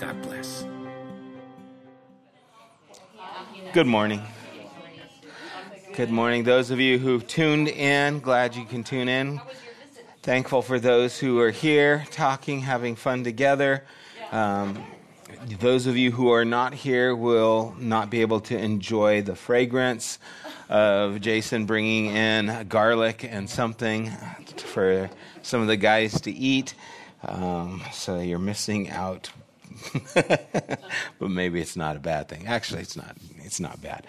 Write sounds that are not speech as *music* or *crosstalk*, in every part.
God bless. Good morning. Good morning. Those of you who've tuned in, glad you can tune in. Thankful for those who are here talking, having fun together. Um, those of you who are not here will not be able to enjoy the fragrance of Jason bringing in garlic and something for some of the guys to eat. Um, so you're missing out *laughs* but maybe it's not a bad thing. Actually, it's not. It's not bad.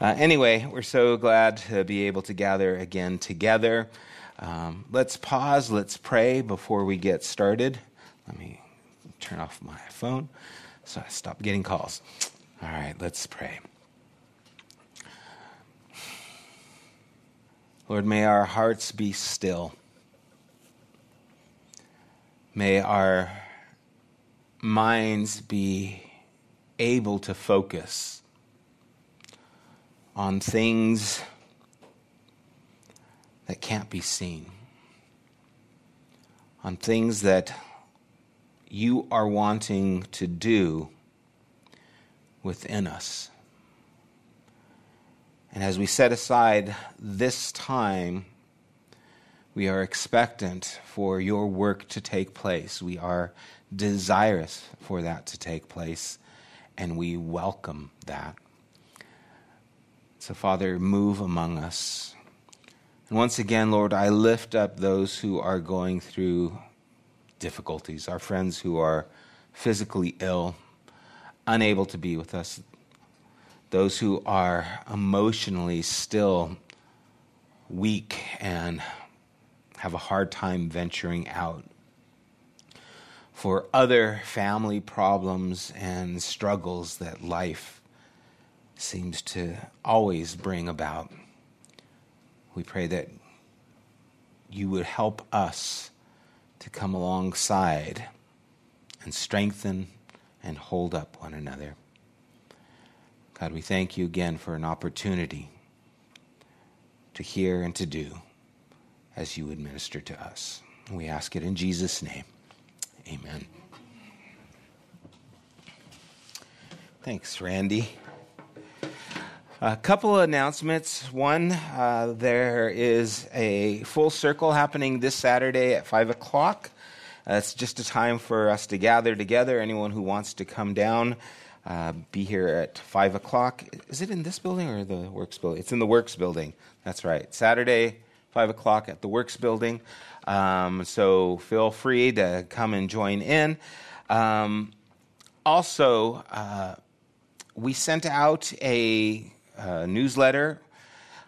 Uh, anyway, we're so glad to be able to gather again together. Um, let's pause. Let's pray before we get started. Let me turn off my phone so I stop getting calls. All right, let's pray. Lord, may our hearts be still. May our minds be able to focus on things that can't be seen, on things that you are wanting to do within us. And as we set aside this time, we are expectant for your work to take place. We are desirous for that to take place, and we welcome that. So, Father, move among us. And once again, Lord, I lift up those who are going through difficulties, our friends who are physically ill, unable to be with us, those who are emotionally still weak and have a hard time venturing out for other family problems and struggles that life seems to always bring about. We pray that you would help us to come alongside and strengthen and hold up one another. God, we thank you again for an opportunity to hear and to do as you administer to us. We ask it in Jesus' name. Amen. Thanks, Randy. A couple of announcements. One, uh, there is a full circle happening this Saturday at 5 o'clock. Uh, it's just a time for us to gather together. Anyone who wants to come down, uh, be here at 5 o'clock. Is it in this building or the Works building? It's in the Works building. That's right. Saturday, 5 o'clock at the Works building. Um, so feel free to come and join in. Um, also, uh, we sent out a, a newsletter.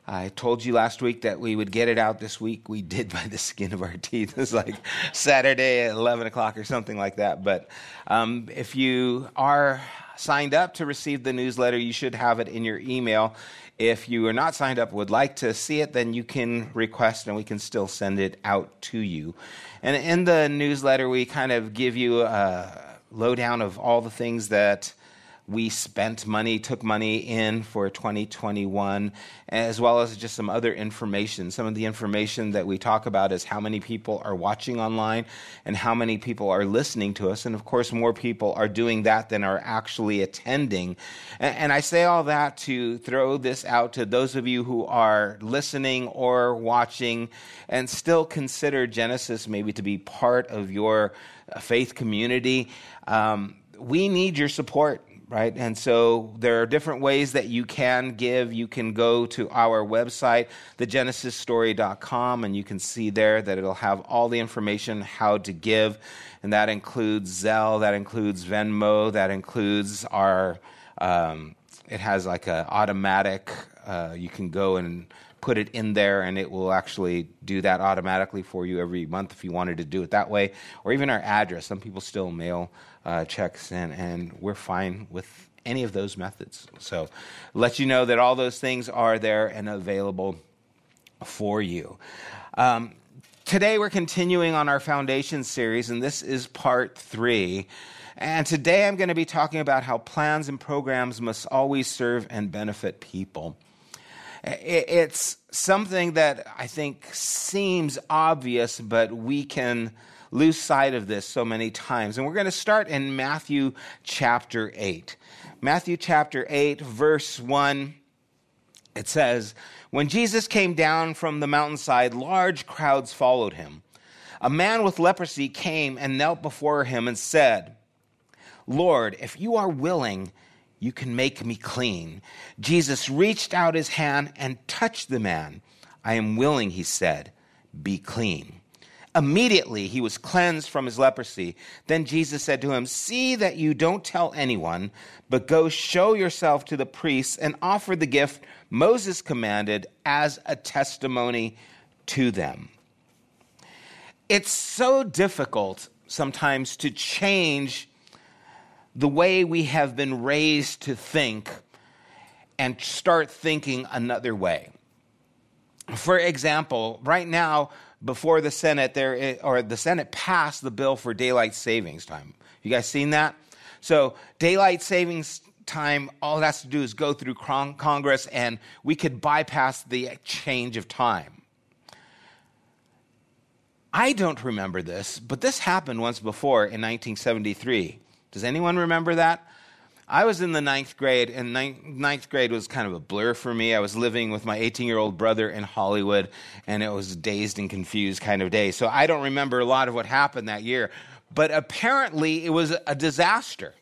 I told you last week that we would get it out this week. We did by the skin of our teeth. *laughs* It was like Saturday at 11 o'clock or something like that. But um, if you are signed up to receive the newsletter, you should have it in your email. If you are not signed up, would like to see it, then you can request and we can still send it out to you. And in the newsletter, we kind of give you a lowdown of all the things that we spent money, took money in for 2021, as well as just some other information. Some of the information that we talk about is how many people are watching online and how many people are listening to us. And of course, more people are doing that than are actually attending. And I say all that to throw this out to those of you who are listening or watching and still consider Genesis maybe to be part of your faith community. Um, we need your support right? And so there are different ways that you can give. You can go to our website, thegenesisstory.com, and you can see there that it'll have all the information how to give. And that includes Zelle, that includes Venmo, that includes our, um, it has like an automatic, uh, you can go and put it in there and it will actually do that automatically for you every month if you wanted to do it that way. Or even our address. Some people still mail uh, checks in, and we're fine with any of those methods. So let you know that all those things are there and available for you. Um, today we're continuing on our foundation series, and this is part three. And today I'm going to be talking about how plans and programs must always serve and benefit people. It's something that I think seems obvious, but we can lose sight of this so many times. And we're going to start in Matthew chapter 8. Matthew chapter 8, verse 1, it says, When Jesus came down from the mountainside, large crowds followed him. A man with leprosy came and knelt before him and said, Lord, if you are willing, you can make me clean. Jesus reached out his hand and touched the man. I am willing, he said, be clean. Immediately he was cleansed from his leprosy. Then Jesus said to him, See that you don't tell anyone, but go show yourself to the priests and offer the gift Moses commanded as a testimony to them. It's so difficult sometimes to change the way we have been raised to think and start thinking another way. For example, right now, before the Senate, there or the Senate passed the bill for daylight savings time. You guys seen that? So daylight savings time, all it has to do is go through Congress, and we could bypass the change of time. I don't remember this, but this happened once before in 1973. Does anyone remember that? I was in the ninth grade, and ninth, ninth, grade was kind of a blur for me. I was living with my 18 year old brother in Hollywood, and it was a dazed and confused kind of day. So I don't remember a lot of what happened that year. But apparently, it was a disaster.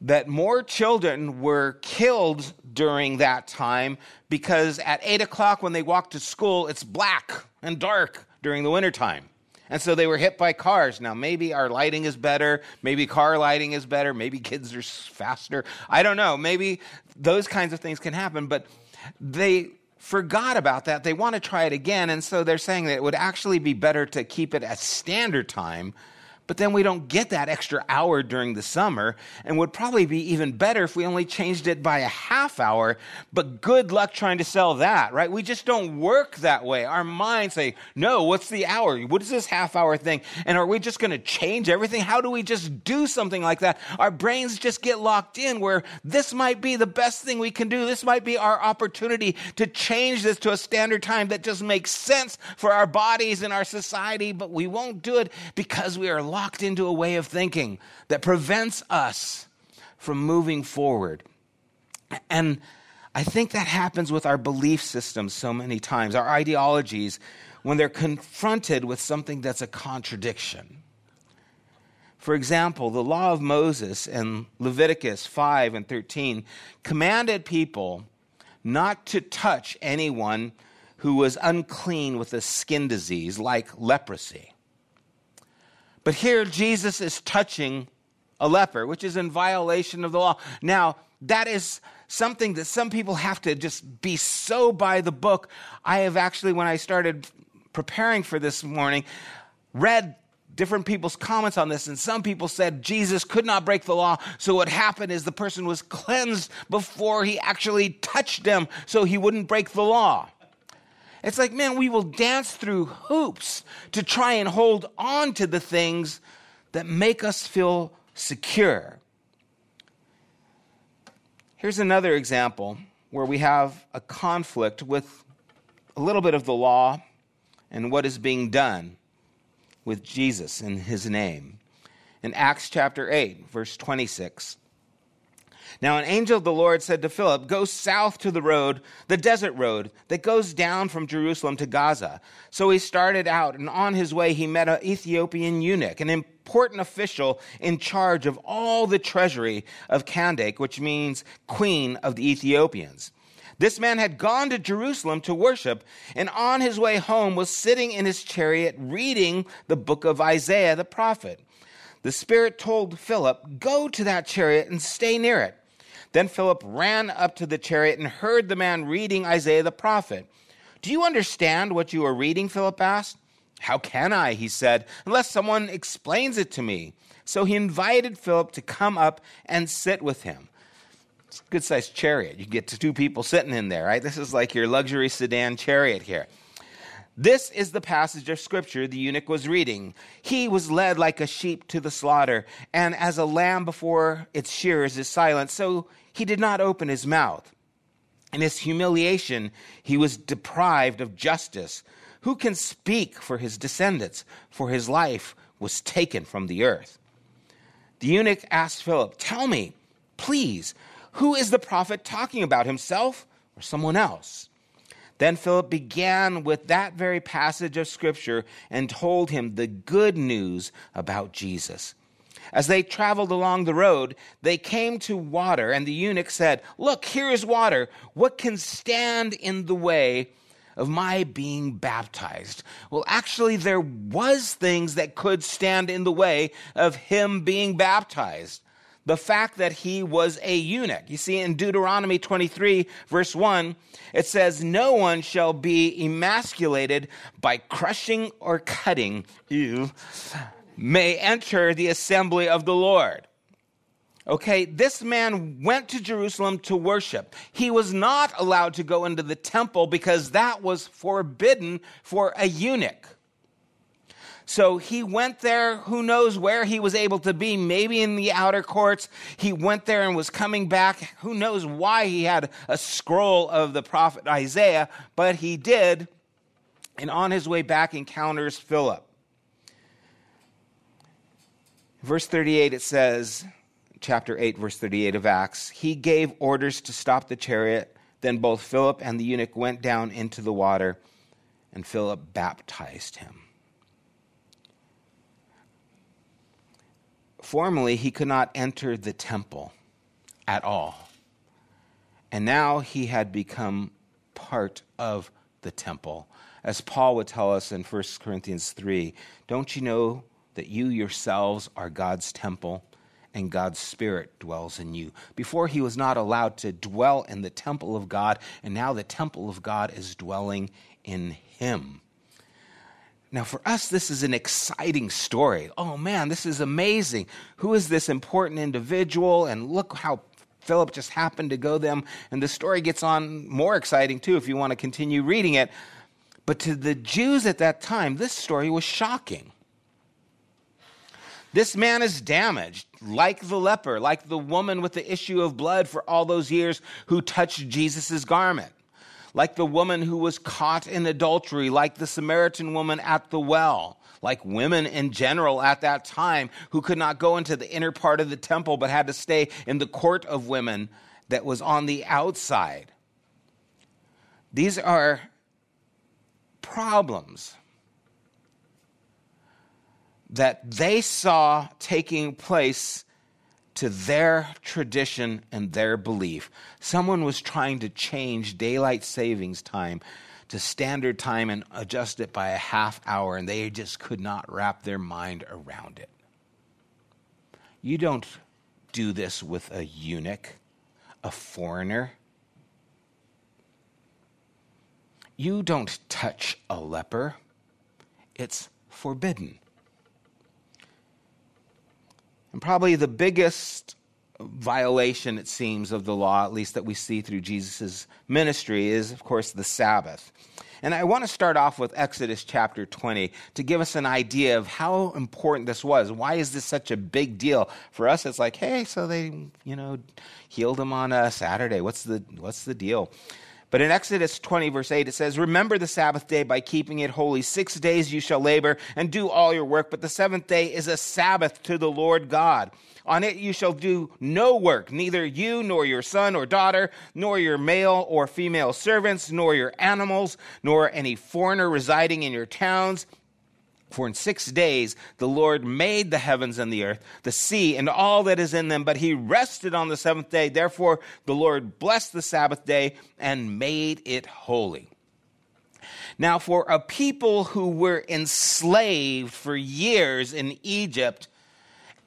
That more children were killed during that time because at 8 o'clock when they walk to school, it's black and dark during the wintertime. And so they were hit by cars. Now, maybe our lighting is better. Maybe car lighting is better. Maybe kids are faster. I don't know. Maybe those kinds of things can happen. But they forgot about that. They want to try it again. And so they're saying that it would actually be better to keep it at standard time but then we don't get that extra hour during the summer, and would probably be even better if we only changed it by a half hour. But good luck trying to sell that, right? We just don't work that way. Our minds say, no, what's the hour? What is this half hour thing? And are we just going to change everything? How do we just do something like that? Our brains just get locked in where this might be the best thing we can do. This might be our opportunity to change this to a standard time that just makes sense for our bodies and our society, but we won't do it because we are locked into a way of thinking that prevents us from moving forward. And I think that happens with our belief systems so many times, our ideologies, when they're confronted with something that's a contradiction. For example, the law of Moses in Leviticus 5 and 13 commanded people not to touch anyone who was unclean with a skin disease like leprosy. But here, Jesus is touching a leper, which is in violation of the law. Now, that is something that some people have to just be so by the book. I have actually, when I started preparing for this morning, read different people's comments on this, and some people said Jesus could not break the law. So what happened is the person was cleansed before he actually touched them, so he wouldn't break the law. It's like, man, we will dance through hoops to try and hold on to the things that make us feel secure. Here's another example where we have a conflict with a little bit of the law and what is being done with Jesus in his name. In Acts chapter 8, verse 26. Now, an angel of the Lord said to Philip, Go south to the road, the desert road that goes down from Jerusalem to Gaza. So he started out, and on his way he met an Ethiopian eunuch, an important official in charge of all the treasury of Kandake, which means queen of the Ethiopians. This man had gone to Jerusalem to worship, and on his way home was sitting in his chariot reading the book of Isaiah the prophet. The Spirit told Philip, Go to that chariot and stay near it. Then Philip ran up to the chariot and heard the man reading Isaiah the prophet. Do you understand what you are reading? Philip asked. How can I, he said, unless someone explains it to me? So he invited Philip to come up and sit with him It's a good sized chariot. You get two people sitting in there, right? This is like your luxury sedan chariot here. This is the passage of scripture the eunuch was reading. He was led like a sheep to the slaughter, and as a lamb before its shearers is silent, so he did not open his mouth. In his humiliation, he was deprived of justice. Who can speak for his descendants? For his life was taken from the earth. The eunuch asked Philip, Tell me, please, who is the prophet talking about, himself or someone else? Then Philip began with that very passage of scripture and told him the good news about Jesus. As they traveled along the road, they came to water, and the eunuch said, Look, here is water. What can stand in the way of my being baptized? Well, actually, there was things that could stand in the way of him being baptized the fact that he was a eunuch. You see, in Deuteronomy 23, verse 1, it says, No one shall be emasculated by crushing or cutting you, may enter the assembly of the Lord. Okay, this man went to Jerusalem to worship. He was not allowed to go into the temple because that was forbidden for a eunuch. So he went there, who knows where he was able to be, maybe in the outer courts. He went there and was coming back. Who knows why he had a scroll of the prophet Isaiah, but he did. And on his way back encounters Philip. Verse 38, it says, chapter 8, verse 38 of Acts, he gave orders to stop the chariot. Then both Philip and the eunuch went down into the water, and Philip baptized him. Formerly, he could not enter the temple at all. And now he had become part of the temple. As Paul would tell us in 1 Corinthians 3 Don't you know that you yourselves are God's temple and God's Spirit dwells in you? Before he was not allowed to dwell in the temple of God, and now the temple of God is dwelling in him. Now, for us, this is an exciting story. Oh man, this is amazing. Who is this important individual? And look how Philip just happened to go them. And the story gets on more exciting too if you want to continue reading it. But to the Jews at that time, this story was shocking. This man is damaged, like the leper, like the woman with the issue of blood for all those years who touched Jesus' garment like the woman who was caught in adultery, like the Samaritan woman at the well, like women in general at that time who could not go into the inner part of the temple but had to stay in the court of women that was on the outside. These are problems that they saw taking place to their tradition and their belief. Someone was trying to change daylight savings time to standard time and adjust it by a half hour, and they just could not wrap their mind around it. You don't do this with a eunuch, a foreigner. You don't touch a leper. It's forbidden. And probably the biggest violation, it seems, of the law, at least that we see through Jesus' ministry, is, of course, the Sabbath. And I want to start off with Exodus chapter 20 to give us an idea of how important this was. Why is this such a big deal? For us, it's like, hey, so they, you know, healed him on a Saturday. What's the, what's the deal? But in Exodus 20, verse 8, it says, Remember the Sabbath day by keeping it holy. Six days you shall labor and do all your work, but the seventh day is a Sabbath to the Lord God. On it you shall do no work, neither you nor your son or daughter, nor your male or female servants, nor your animals, nor any foreigner residing in your towns For in six days the Lord made the heavens and the earth, the sea, and all that is in them, but he rested on the seventh day. Therefore the Lord blessed the Sabbath day and made it holy. Now, for a people who were enslaved for years in Egypt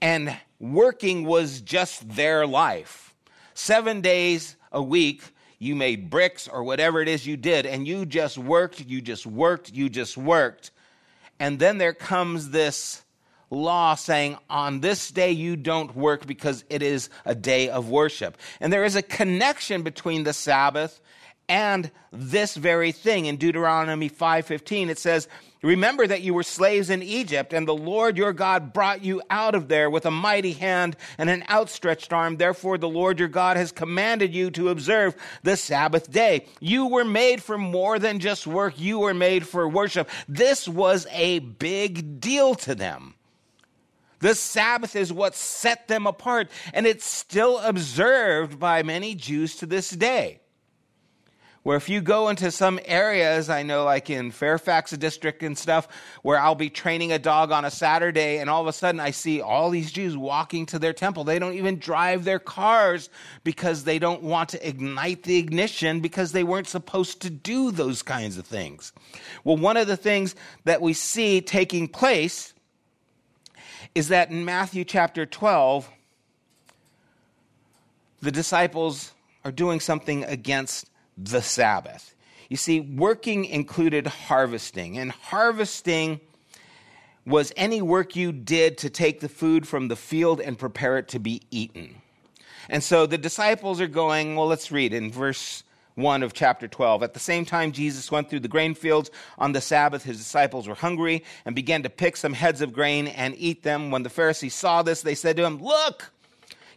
and working was just their life, seven days a week, you made bricks or whatever it is you did, and you just worked, you just worked, you just worked and then there comes this law saying, on this day you don't work because it is a day of worship. And there is a connection between the Sabbath and this very thing. In Deuteronomy 5:15 it says, Remember that you were slaves in Egypt, and the Lord your God brought you out of there with a mighty hand and an outstretched arm. Therefore, the Lord your God has commanded you to observe the Sabbath day. You were made for more than just work, you were made for worship. This was a big deal to them. The Sabbath is what set them apart, and it's still observed by many Jews to this day where if you go into some areas, I know like in Fairfax district and stuff, where I'll be training a dog on a Saturday and all of a sudden I see all these Jews walking to their temple. They don't even drive their cars because they don't want to ignite the ignition because they weren't supposed to do those kinds of things. Well, one of the things that we see taking place is that in Matthew chapter 12, the disciples are doing something against the Sabbath. You see, working included harvesting, and harvesting was any work you did to take the food from the field and prepare it to be eaten. And so the disciples are going, well, let's read in verse 1 of chapter 12. At the same time, Jesus went through the grain fields on the Sabbath. His disciples were hungry and began to pick some heads of grain and eat them. When the Pharisees saw this, they said to him, Look,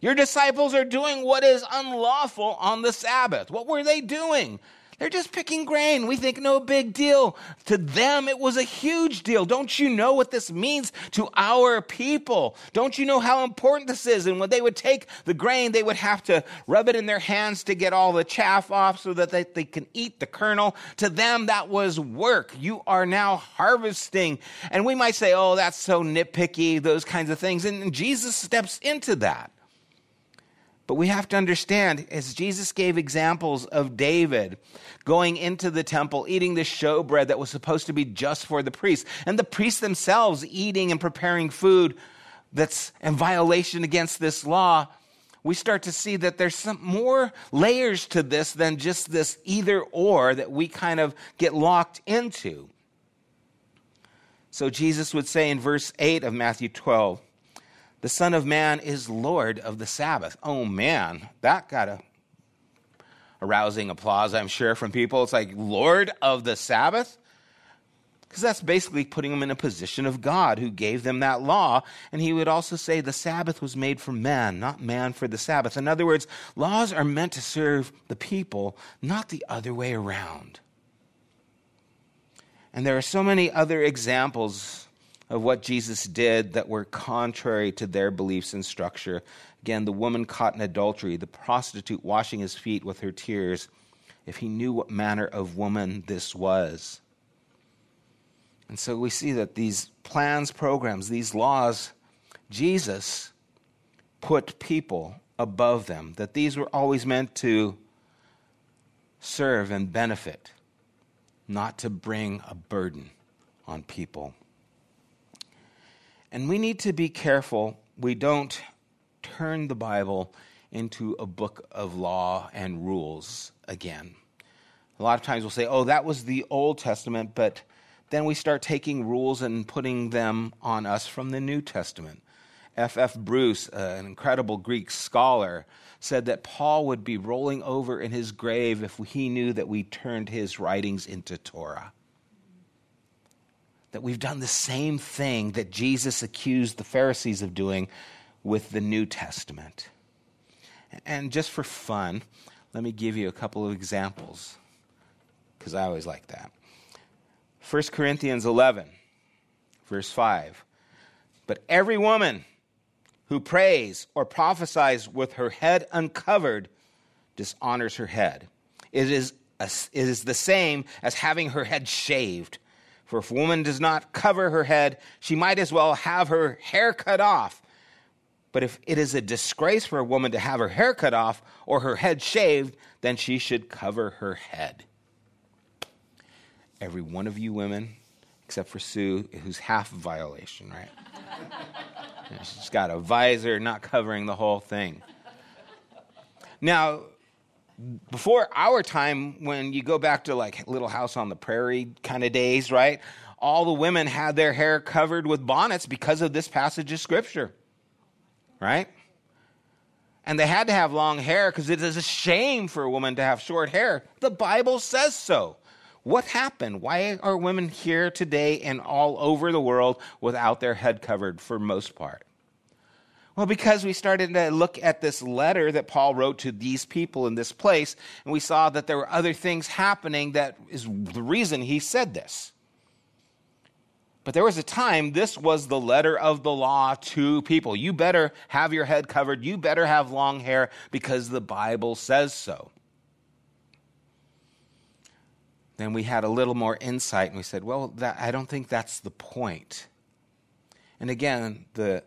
your disciples are doing what is unlawful on the Sabbath. What were they doing? They're just picking grain. We think no big deal. To them, it was a huge deal. Don't you know what this means to our people? Don't you know how important this is? And when they would take the grain, they would have to rub it in their hands to get all the chaff off so that they, they can eat the kernel. To them, that was work. You are now harvesting. And we might say, oh, that's so nitpicky, those kinds of things. And Jesus steps into that. But we have to understand, as Jesus gave examples of David going into the temple, eating the showbread that was supposed to be just for the priests, and the priests themselves eating and preparing food that's in violation against this law, we start to see that there's some more layers to this than just this either or that we kind of get locked into. So Jesus would say in verse 8 of Matthew 12, the Son of Man is Lord of the Sabbath. Oh man, that got a arousing applause, I'm sure, from people. It's like, Lord of the Sabbath? Because that's basically putting them in a position of God who gave them that law. And he would also say the Sabbath was made for man, not man for the Sabbath. In other words, laws are meant to serve the people, not the other way around. And there are so many other examples of what Jesus did that were contrary to their beliefs and structure. Again, the woman caught in adultery, the prostitute washing his feet with her tears, if he knew what manner of woman this was. And so we see that these plans, programs, these laws, Jesus put people above them, that these were always meant to serve and benefit, not to bring a burden on people. And we need to be careful we don't turn the Bible into a book of law and rules again. A lot of times we'll say, oh, that was the Old Testament, but then we start taking rules and putting them on us from the New Testament. F. F. Bruce, uh, an incredible Greek scholar, said that Paul would be rolling over in his grave if he knew that we turned his writings into Torah that we've done the same thing that Jesus accused the Pharisees of doing with the New Testament. And just for fun, let me give you a couple of examples, because I always like that. 1 Corinthians 11, verse 5. But every woman who prays or prophesies with her head uncovered dishonors her head. It is, a, it is the same as having her head shaved For if a woman does not cover her head, she might as well have her hair cut off. But if it is a disgrace for a woman to have her hair cut off or her head shaved, then she should cover her head. Every one of you women, except for Sue, who's half violation, right? *laughs* She's got a visor, not covering the whole thing. Now, before our time, when you go back to like Little House on the Prairie kind of days, right? All the women had their hair covered with bonnets because of this passage of Scripture, right? And they had to have long hair because it is a shame for a woman to have short hair. The Bible says so. What happened? Why are women here today and all over the world without their head covered for most part? Well, because we started to look at this letter that Paul wrote to these people in this place, and we saw that there were other things happening that is the reason he said this. But there was a time, this was the letter of the law to people. You better have your head covered, you better have long hair because the Bible says so. Then we had a little more insight and we said, well, that, I don't think that's the point. And again, the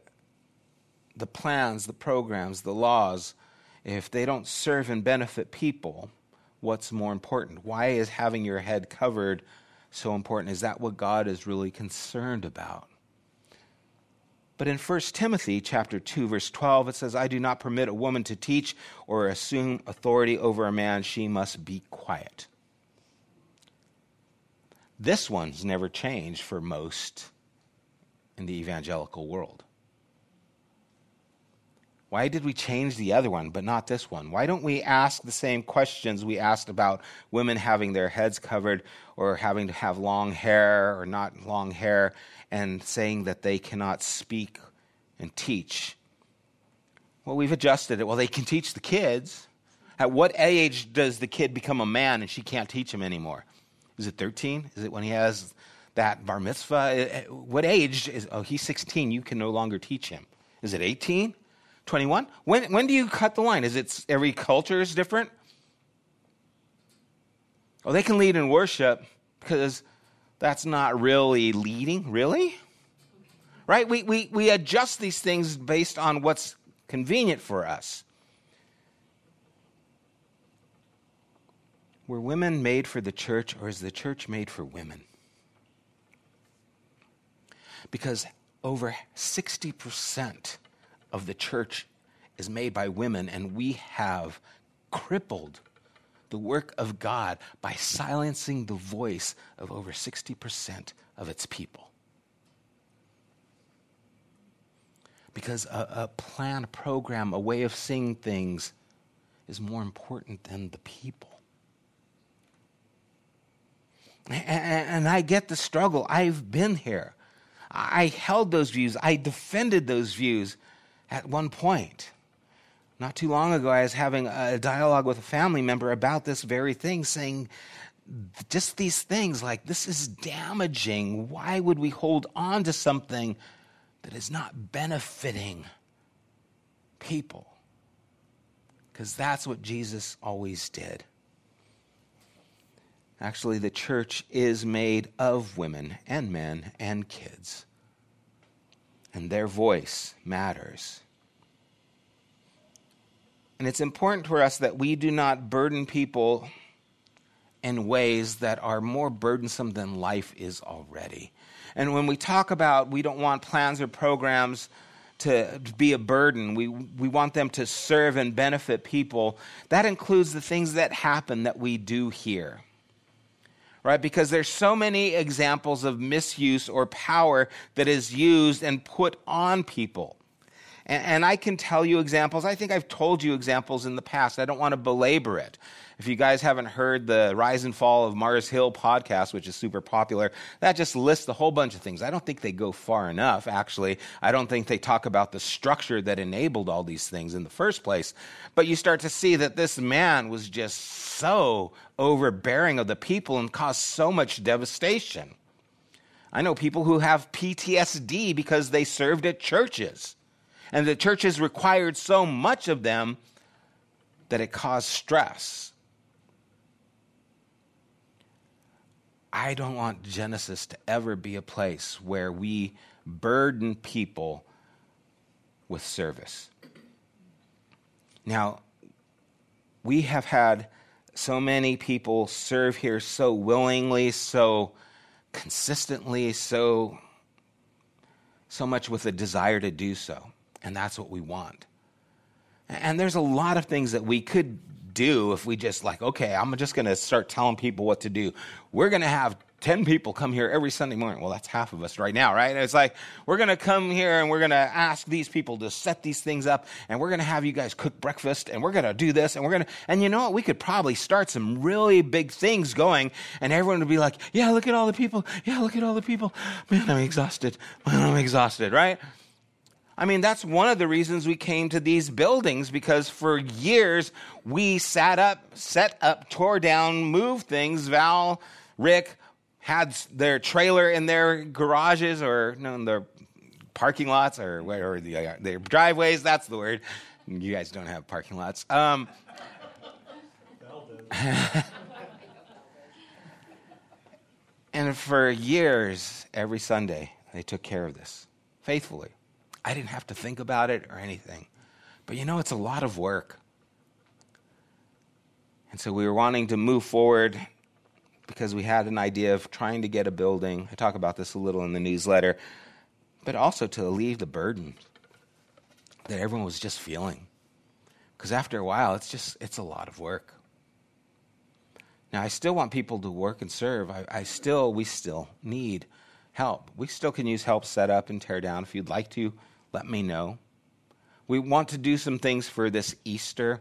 the plans, the programs, the laws, if they don't serve and benefit people, what's more important? Why is having your head covered so important? Is that what God is really concerned about? But in 1 Timothy chapter 2 verse 12 it says I do not permit a woman to teach or assume authority over a man she must be quiet. This one's never changed for most in the evangelical world. Why did we change the other one, but not this one? Why don't we ask the same questions we asked about women having their heads covered or having to have long hair or not long hair and saying that they cannot speak and teach? Well, we've adjusted it. Well, they can teach the kids. At what age does the kid become a man and she can't teach him anymore? Is it 13? Is it when he has that bar mitzvah? Eh, eh, what age is, oh, he's 16, you can no longer teach him. Is it 18? 21? When, when do you cut the line? Is it every culture is different? Oh, they can lead in worship because that's not really leading, really? Right? We, we, we adjust these things based on what's convenient for us. Were women made for the church, or is the church made for women? Because over 60% of the church is made by women, and we have crippled the work of God by silencing the voice of over 60% of its people. Because a, a, plan, a program, a way of seeing things is more important than the people. And, and I get the struggle. I've been here. I held those views. I defended those views at one point. Not too long ago, I was having a dialogue with a family member about this very thing, saying just these things like this is damaging. Why would we hold on to something that is not benefiting people? Because that's what Jesus always did. Actually, the church is made of women and men and kids and their voice matters. And it's important for us that we do not burden people in ways that are more burdensome than life is already. And when we talk about we don't want plans or programs to be a burden, we, we want them to serve and benefit people, that includes the things that happen that we do here right? Because there's so many examples of misuse or power that is used and put on people. And, and, I can tell you examples. I think I've told you examples in the past. I don't want to belabor it. If you guys haven't heard the Rise and Fall of Mars Hill podcast, which is super popular, that just lists a whole bunch of things. I don't think they go far enough, actually. I don't think they talk about the structure that enabled all these things in the first place. But you start to see that this man was just so overbearing of the people and caused so much devastation. I know people who have PTSD because they served at churches. And the churches required so much of them that it caused stress. I don't want Genesis to ever be a place where we burden people with service. Now, we have had so many people serve here so willingly, so consistently, so so much with a desire to do so. And that's what we want. And there's a lot of things that we could do if we just like, okay, I'm just going to start telling people what to do. We're going to have 10 people come here every Sunday morning. Well, that's half of us right now, right? It's like, we're going to come here and we're going to ask these people to set these things up and we're going to have you guys cook breakfast and we're going to do this and we're going to, and you know what? We could probably start some really big things going and everyone would be like, yeah, look at all the people. Yeah, look at all the people. Man, I'm exhausted. Man, I'm exhausted, right? I mean, that's one of the reasons we came to these buildings because for years we sat up, set up, tore down, moved things. Val, Rick, had their trailer in their garages or no, in their parking lots or, or the, uh, their driveways. That's the word. You guys don't have parking lots. Um, *laughs* and for years, every Sunday, they took care of this faithfully. I didn't have to think about it or anything. But you know, it's a lot of work. And so we were wanting to move forward because we had an idea of trying to get a building. I talk about this a little in the newsletter, but also to alleviate the burden that everyone was just feeling. Because after a while, it's just, it's a lot of work. Now, I still want people to work and serve. I, I still, we still need help. We still can use help set up and tear down. If you'd like to, let me know. We want to do some things for this Easter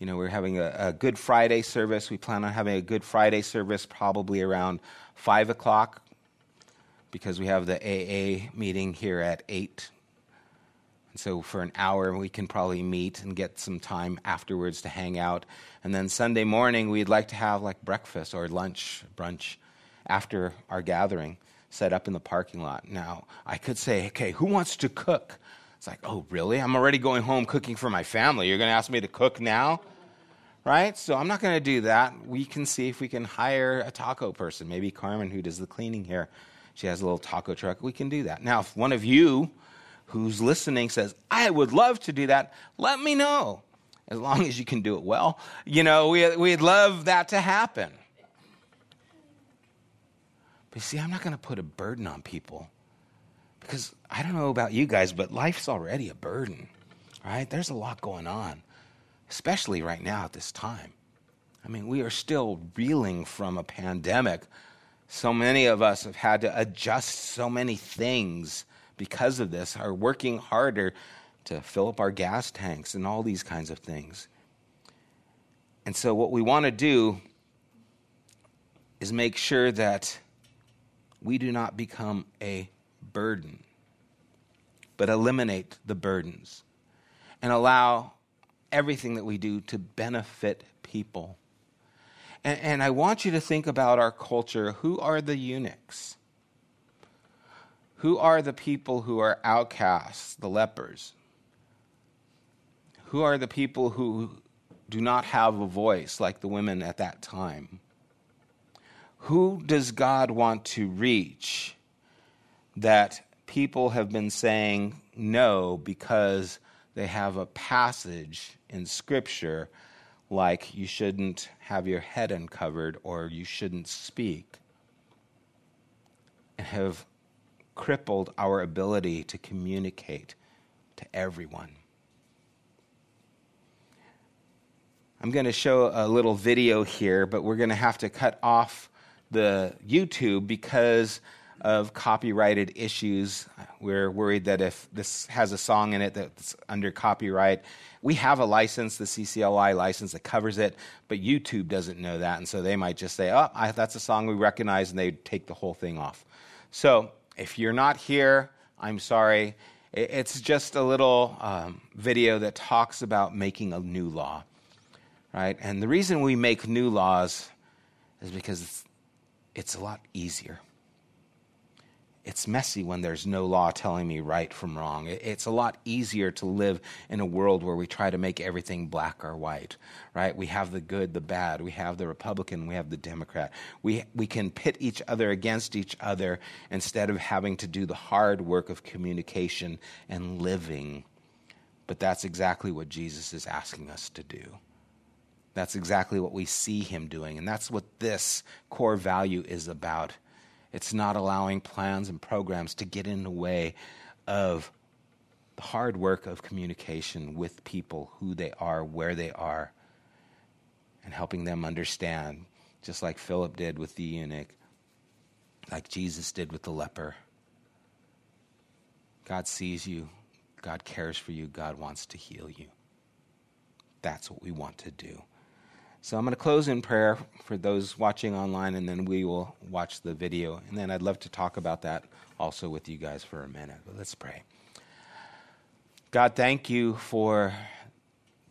you know, we're having a, a, Good Friday service. We plan on having a Good Friday service probably around 5 o'clock because we have the AA meeting here at 8. And so for an hour, we can probably meet and get some time afterwards to hang out. And then Sunday morning, we'd like to have like breakfast or lunch, brunch after our gathering set up in the parking lot. Now, I could say, okay, who wants to cook? It's like, oh, really? I'm already going home cooking for my family. You're going to ask me to cook now? Right? So I'm not going to do that. We can see if we can hire a taco person. Maybe Carmen, who does the cleaning here, she has a little taco truck. We can do that. Now, if one of you who's listening says, I would love to do that, let me know. As long as you can do it well. You know, we, we'd love that to happen. But see, I'm not going to put a burden on people because I don't know about you guys, but life's already a burden, right? There's a lot going on, especially right now at this time. I mean, we are still reeling from a pandemic. So many of us have had to adjust so many things because of this, are working harder to fill up our gas tanks and all these kinds of things. And so, what we want to do is make sure that we do not become a burden, but eliminate the burdens and allow everything that we do to benefit people. And, and, I want you to think about our culture. Who are the eunuchs? Who are the people who are outcasts, the lepers? Who are the people who do not have a voice like the women at that time? Who does God want to reach that people have been saying no because they have a passage in Scripture like you shouldn't have your head uncovered or you shouldn't speak, and have crippled our ability to communicate to everyone. I'm going to show a little video here, but we're going to have to cut off the YouTube because of copyrighted issues. We're worried that if this has a song in it that's under copyright, we have a license, the CCLI license that covers it, but YouTube doesn't know that, and so they might just say, "Oh, I, that's a song we recognize," and they take the whole thing off. So if you're not here, I'm sorry. It's just a little um, video that talks about making a new law, right? And the reason we make new laws is because it's, a lot easier it's messy when there's no law telling me right from wrong. It's a lot easier to live in a world where we try to make everything black or white, right? We have the good, the bad. We have the Republican, we have the Democrat. We, we can pit each other against each other instead of having to do the hard work of communication and living. But that's exactly what Jesus is asking us to do. That's exactly what we see him doing. And that's what this core value is about. It's not allowing plans and programs to get in the way of the hard work of communication with people, who they are, where they are, and helping them understand, just like Philip did with the eunuch, like Jesus did with the leper. God sees you, God cares for you, God wants to heal you. That's what we want to do. So I'm going to close in prayer for those watching online, and then we will watch the video. And then I'd love to talk about that also with you guys for a minute. But let's pray. God, thank you for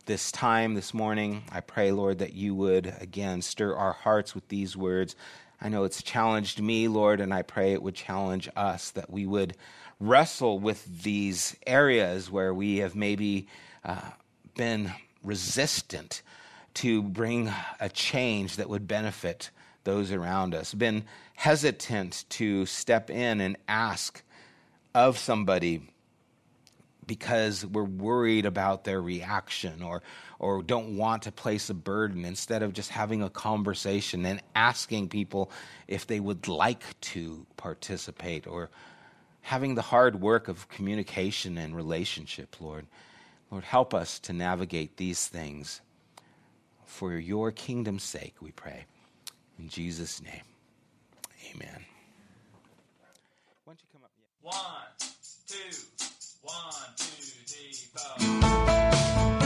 this time this morning. I pray, Lord, that you would again stir our hearts with these words. I know it's challenged me, Lord, and I pray it would challenge us that we would wrestle with these areas where we have maybe uh, been resistant to bring a change that would benefit those around us, been hesitant to step in and ask of somebody because we're worried about their reaction or or don't want to place a burden. Instead of just having a conversation and asking people if they would like to participate or having the hard work of communication and relationship lord. Lord help us to navigate these things for your kingdom's sake, we pray. In Jesus' name, amen. Why don't you come up? One, two, one, two, three, four.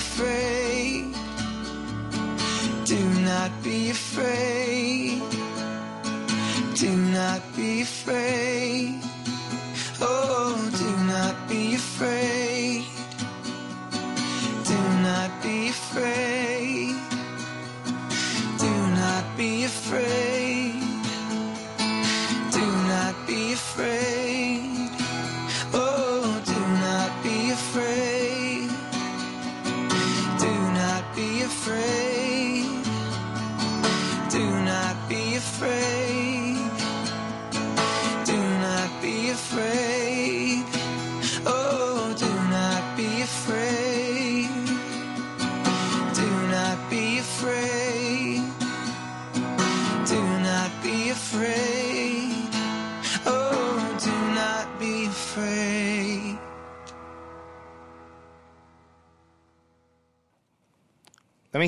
Afraid. Do not be afraid. Do not be afraid.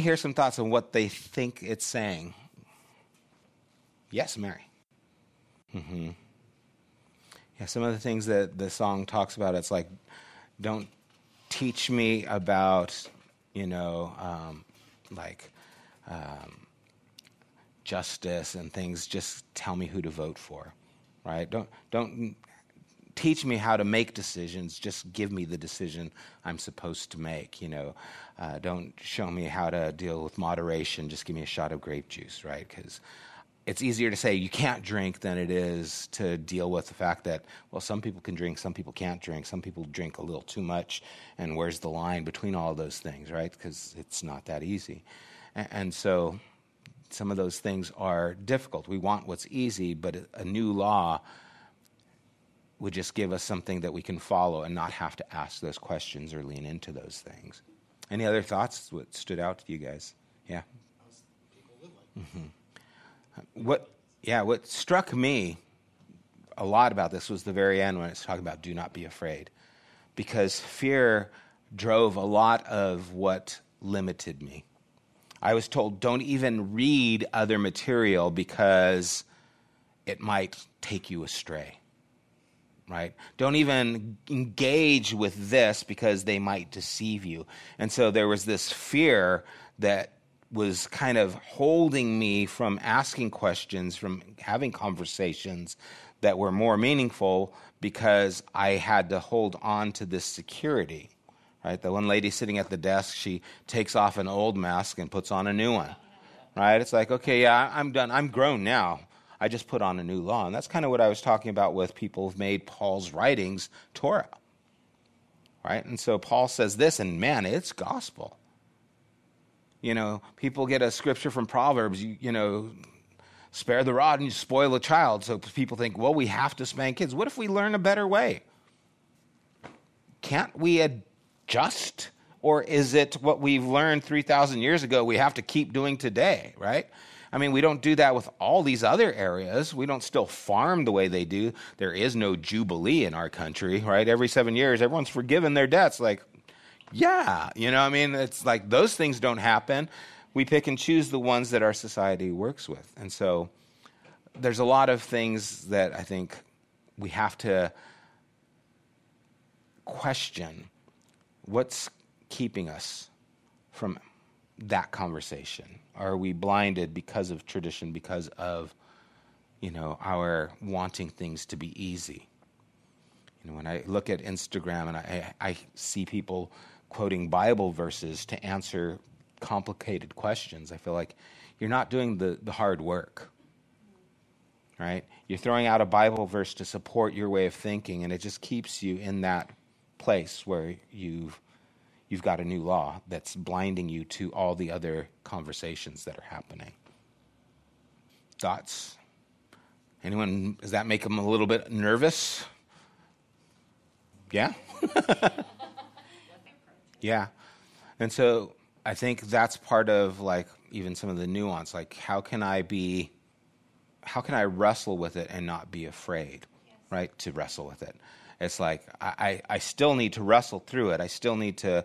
Hear some thoughts on what they think it's saying. Yes, Mary. Mm-hmm. Yeah, some of the things that the song talks about, it's like, don't teach me about, you know, um, like um, justice and things. Just tell me who to vote for, right? Don't don't teach me how to make decisions. Just give me the decision I'm supposed to make. You know, uh, don't show me how to deal with moderation. Just give me a shot of grape juice, right? Because it's easier to say you can't drink than it is to deal with the fact that well, some people can drink, some people can't drink, some people drink a little too much, and where's the line between all those things, right? Because it's not that easy, and, and so. Some of those things are difficult. We want what's easy, but a- a new law would just give us something that we can follow and not have to ask those questions or lean into those things. Any other thoughts? What stood out to you guys? Yeah. Mhm. What? Yeah. What struck me a lot about this was the very end when it's talking about "do not be afraid," because fear drove a lot of what limited me. I was told don't even read other material because it might take you astray right? Don't even engage with this because they might deceive you. And so there was this fear that was kind of holding me from asking questions, from having conversations that were more meaningful because I had to hold on to this security. Right? The one lady sitting at the desk, she takes off an old mask and puts on a new one. Right? It's like, okay, yeah, I'm done. I'm grown now. I just put on a new law. And that's kind of what I was talking about with people who've made Paul's writings Torah. Right? And so Paul says this, and man, it's gospel. You know, people get a scripture from Proverbs, you, you know, spare the rod and you spoil a child. So people think, well, we have to spank kids. What if we learn a better way? Can't we adjust? Or is it what we've learned 3,000 years ago we have to keep doing today, right? I mean, we don't do that with all these other areas. We don't still farm the way they do. There is no jubilee in our country, right? Every seven years, everyone's forgiven their debts. Like, yeah, you know, I mean, it's like those things don't happen. We pick and choose the ones that our society works with. And so there's a lot of things that I think we have to question what's keeping us from that conversation? Are we blinded because of tradition, because of you know our wanting things to be easy? You know, when I look at Instagram and I, I see people quoting Bible verses to answer complicated questions, I feel like you're not doing the, the hard work. Right? You're throwing out a Bible verse to support your way of thinking, and it just keeps you in that place where you've you've got a new law that's blinding you to all the other conversations that are happening. Thoughts? Anyone, does that make them a little bit nervous? Yeah? *laughs* yeah. And so I think that's part of like even some of the nuance. Like, how can I be, how can I wrestle with it and not be afraid, right? To wrestle with it. It's like I, I still need to wrestle through it. I still need to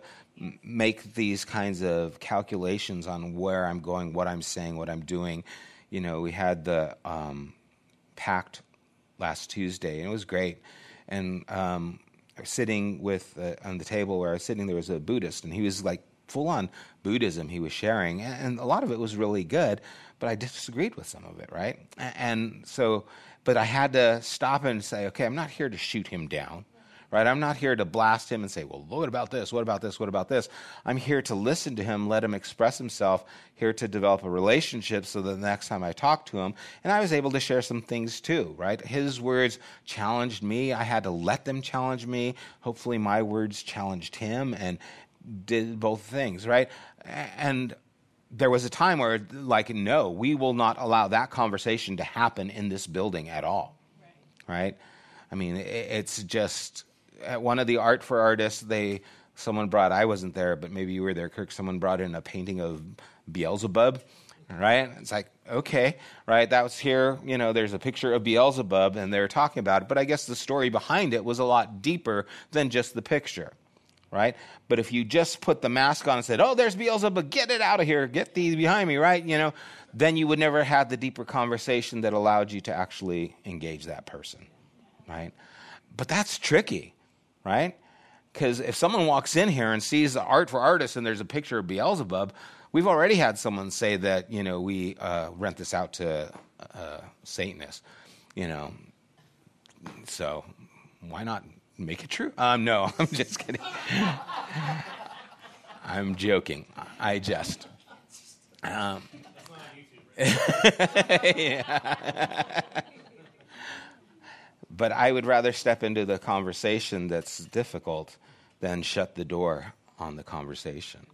make these kinds of calculations on where I'm going, what I'm saying, what I'm doing. You know, we had the um, pact last Tuesday, and it was great. And um, sitting with uh, on the table where I was sitting, there was a Buddhist, and he was like full on Buddhism he was sharing, and a lot of it was really good, but I disagreed with some of it, right? And so, but I had to stop and say, okay, I'm not here to shoot him down right? I'm not here to blast him and say, well, what about this? What about this? What about this? I'm here to listen to him, let him express himself, here to develop a relationship so that the next time I talk to him, and I was able to share some things too, right? His words challenged me. I had to let them challenge me. Hopefully, my words challenged him and did both things, right? And there was a time where, like, no, we will not allow that conversation to happen in this building at all, right? right? I mean, it's just at one of the art for artists, they someone brought. I wasn't there, but maybe you were there, Kirk. Someone brought in a painting of Beelzebub, right? It's like okay, right? That was here. You know, there's a picture of Beelzebub, and they're talking about it. But I guess the story behind it was a lot deeper than just the picture, right? But if you just put the mask on and said, "Oh, there's Beelzebub, get it out of here, get these behind me," right? You know, then you would never have the deeper conversation that allowed you to actually engage that person, right? But that's tricky right? Because if someone walks in here and sees the art for artists and there's a picture of Beelzebub, we've already had someone say that, you know, we uh, rent this out to uh, Satanists, you know. So why not make it true? Um, no, *laughs* I'm just kidding. I'm joking. I just. Um. *laughs* But I would rather step into the conversation that's difficult than shut the door on the conversation.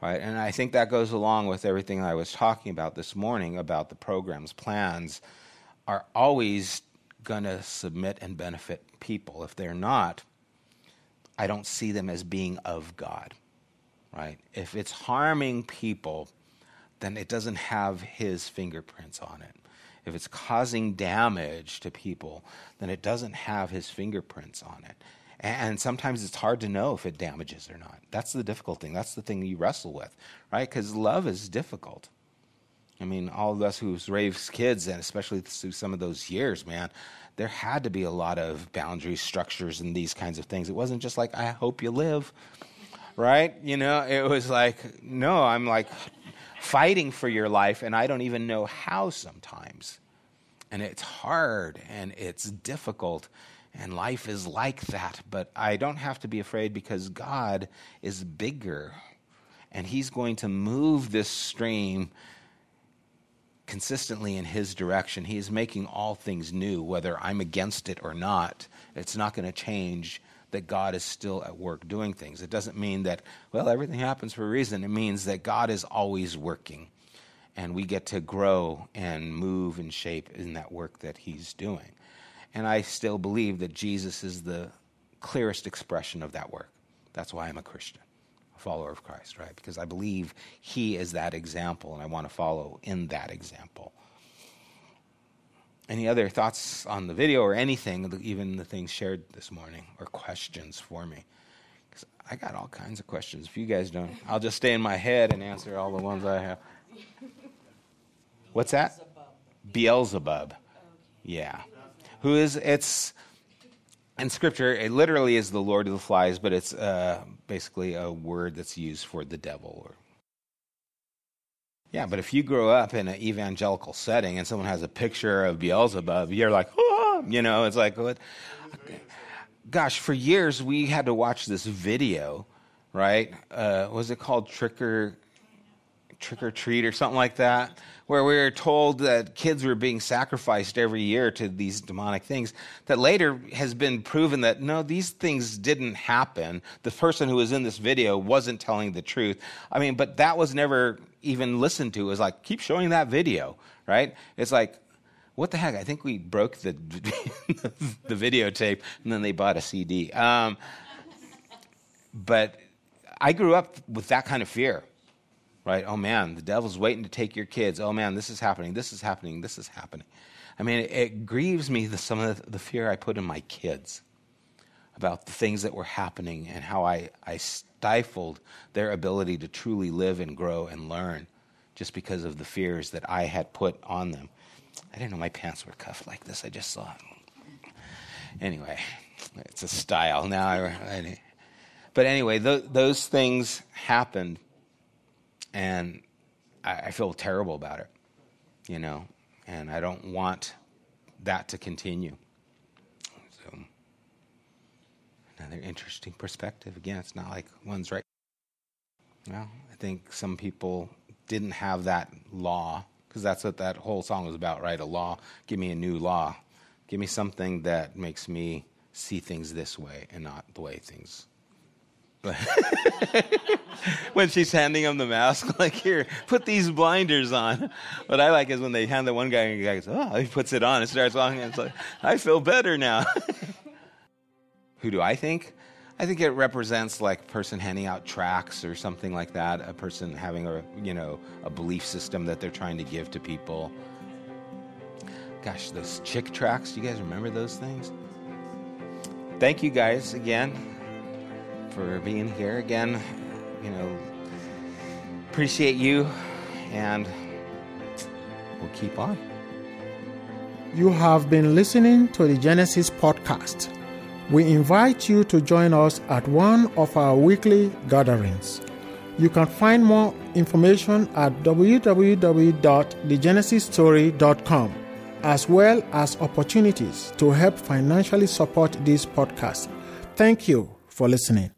Right? And I think that goes along with everything I was talking about this morning about the programs, plans are always going to submit and benefit people. If they're not, I don't see them as being of God. Right? If it's harming people, then it doesn't have his fingerprints on it if it's causing damage to people, then it doesn't have his fingerprints on it. And sometimes it's hard to know if it damages or not. That's the difficult thing. That's the thing you wrestle with, right? Because love is difficult. I mean, all of us who've raised kids, and especially through some of those years, man, there had to be a lot of boundaries, structures, and these kinds of things. It wasn't just like, I hope you live, right? You know, it was like, no, I'm like, fighting for your life, and I don't even know how sometimes. And it's hard and it's difficult, and life is like that. But I don't have to be afraid because God is bigger, and He's going to move this stream consistently in His direction. He is making all things new, whether I'm against it or not. It's not going to change that God is still at work doing things. It doesn't mean that, well, everything happens for a reason. It means that God is always working. And we get to grow and move and shape in that work that He's doing. And I still believe that Jesus is the clearest expression of that work. That's why I'm a Christian, follower of Christ, right? Because I believe He is that example, and I want to follow in that example. Any other thoughts on the video or anything, even the things shared this morning, or questions for me? Because I got all kinds of questions. If you guys don't, I'll just stay in my head and answer all the ones I have. What's that? Beelzebub. Yeah. Who is, it's, in scripture, it literally is the Lord of the Flies, but it's uh, basically a word that's used for the devil yeah, but if you grow up in an evangelical setting and someone has a picture of Beelzebub, you're like, oh, you know, it's like, what? Gosh, for years we had to watch this video, right? Uh, was it called Trick or Trick or Treat or something like that? where we were told that kids were being sacrificed every year to these demonic things, that later has been proven that no, these things didn't happen. The person who was in this video wasn't telling the truth. I mean, but that was never even listened to. It was like, keep showing that video, right? It's like, what the heck? I think we broke the *laughs* the videotape, and then they bought a CD. Um, but I grew up with that kind of fear right? Oh man, the devil's waiting to take your kids. Oh man, this is happening, this is happening, this is happening. I mean, it, it grieves me the, some of the, the, fear I put in my kids about the things that were happening and how I, I stifled their ability to truly live and grow and learn just because of the fears that I had put on them. I didn't know my pants were cuffed like this, I just saw it. Anyway, It's a style now. But anyway, th- those things happened, and I, I feel terrible about it, you know, and I don't want that to continue. So, another interesting perspective. Again, it's not like one's right. Well, I think some people didn't have that law because that's what that whole song was about, right? A law. Give me a new law. Give me something that makes me see things this way and not the way things. *laughs* when she's handing him the mask, *laughs* like here, put these blinders on. What I like is when they hand the one guy and the guy goes, oh, he puts it on and starts walking. And it's like, I feel better now. *laughs* Who do I think? I think it represents like a person handing out tracts or something like that. A person having a you know a belief system that they're trying to give to people. Gosh, those chick tracts. Do you guys remember those things? Thank you guys again for being here again. You know, appreciate you, and we'll keep on. You have been listening to the Genesis podcast. We invite you to join us at one of our weekly gatherings. You can find more information at www.thegenesisstory.com as well as opportunities to help financially support this podcast. Thank you for listening.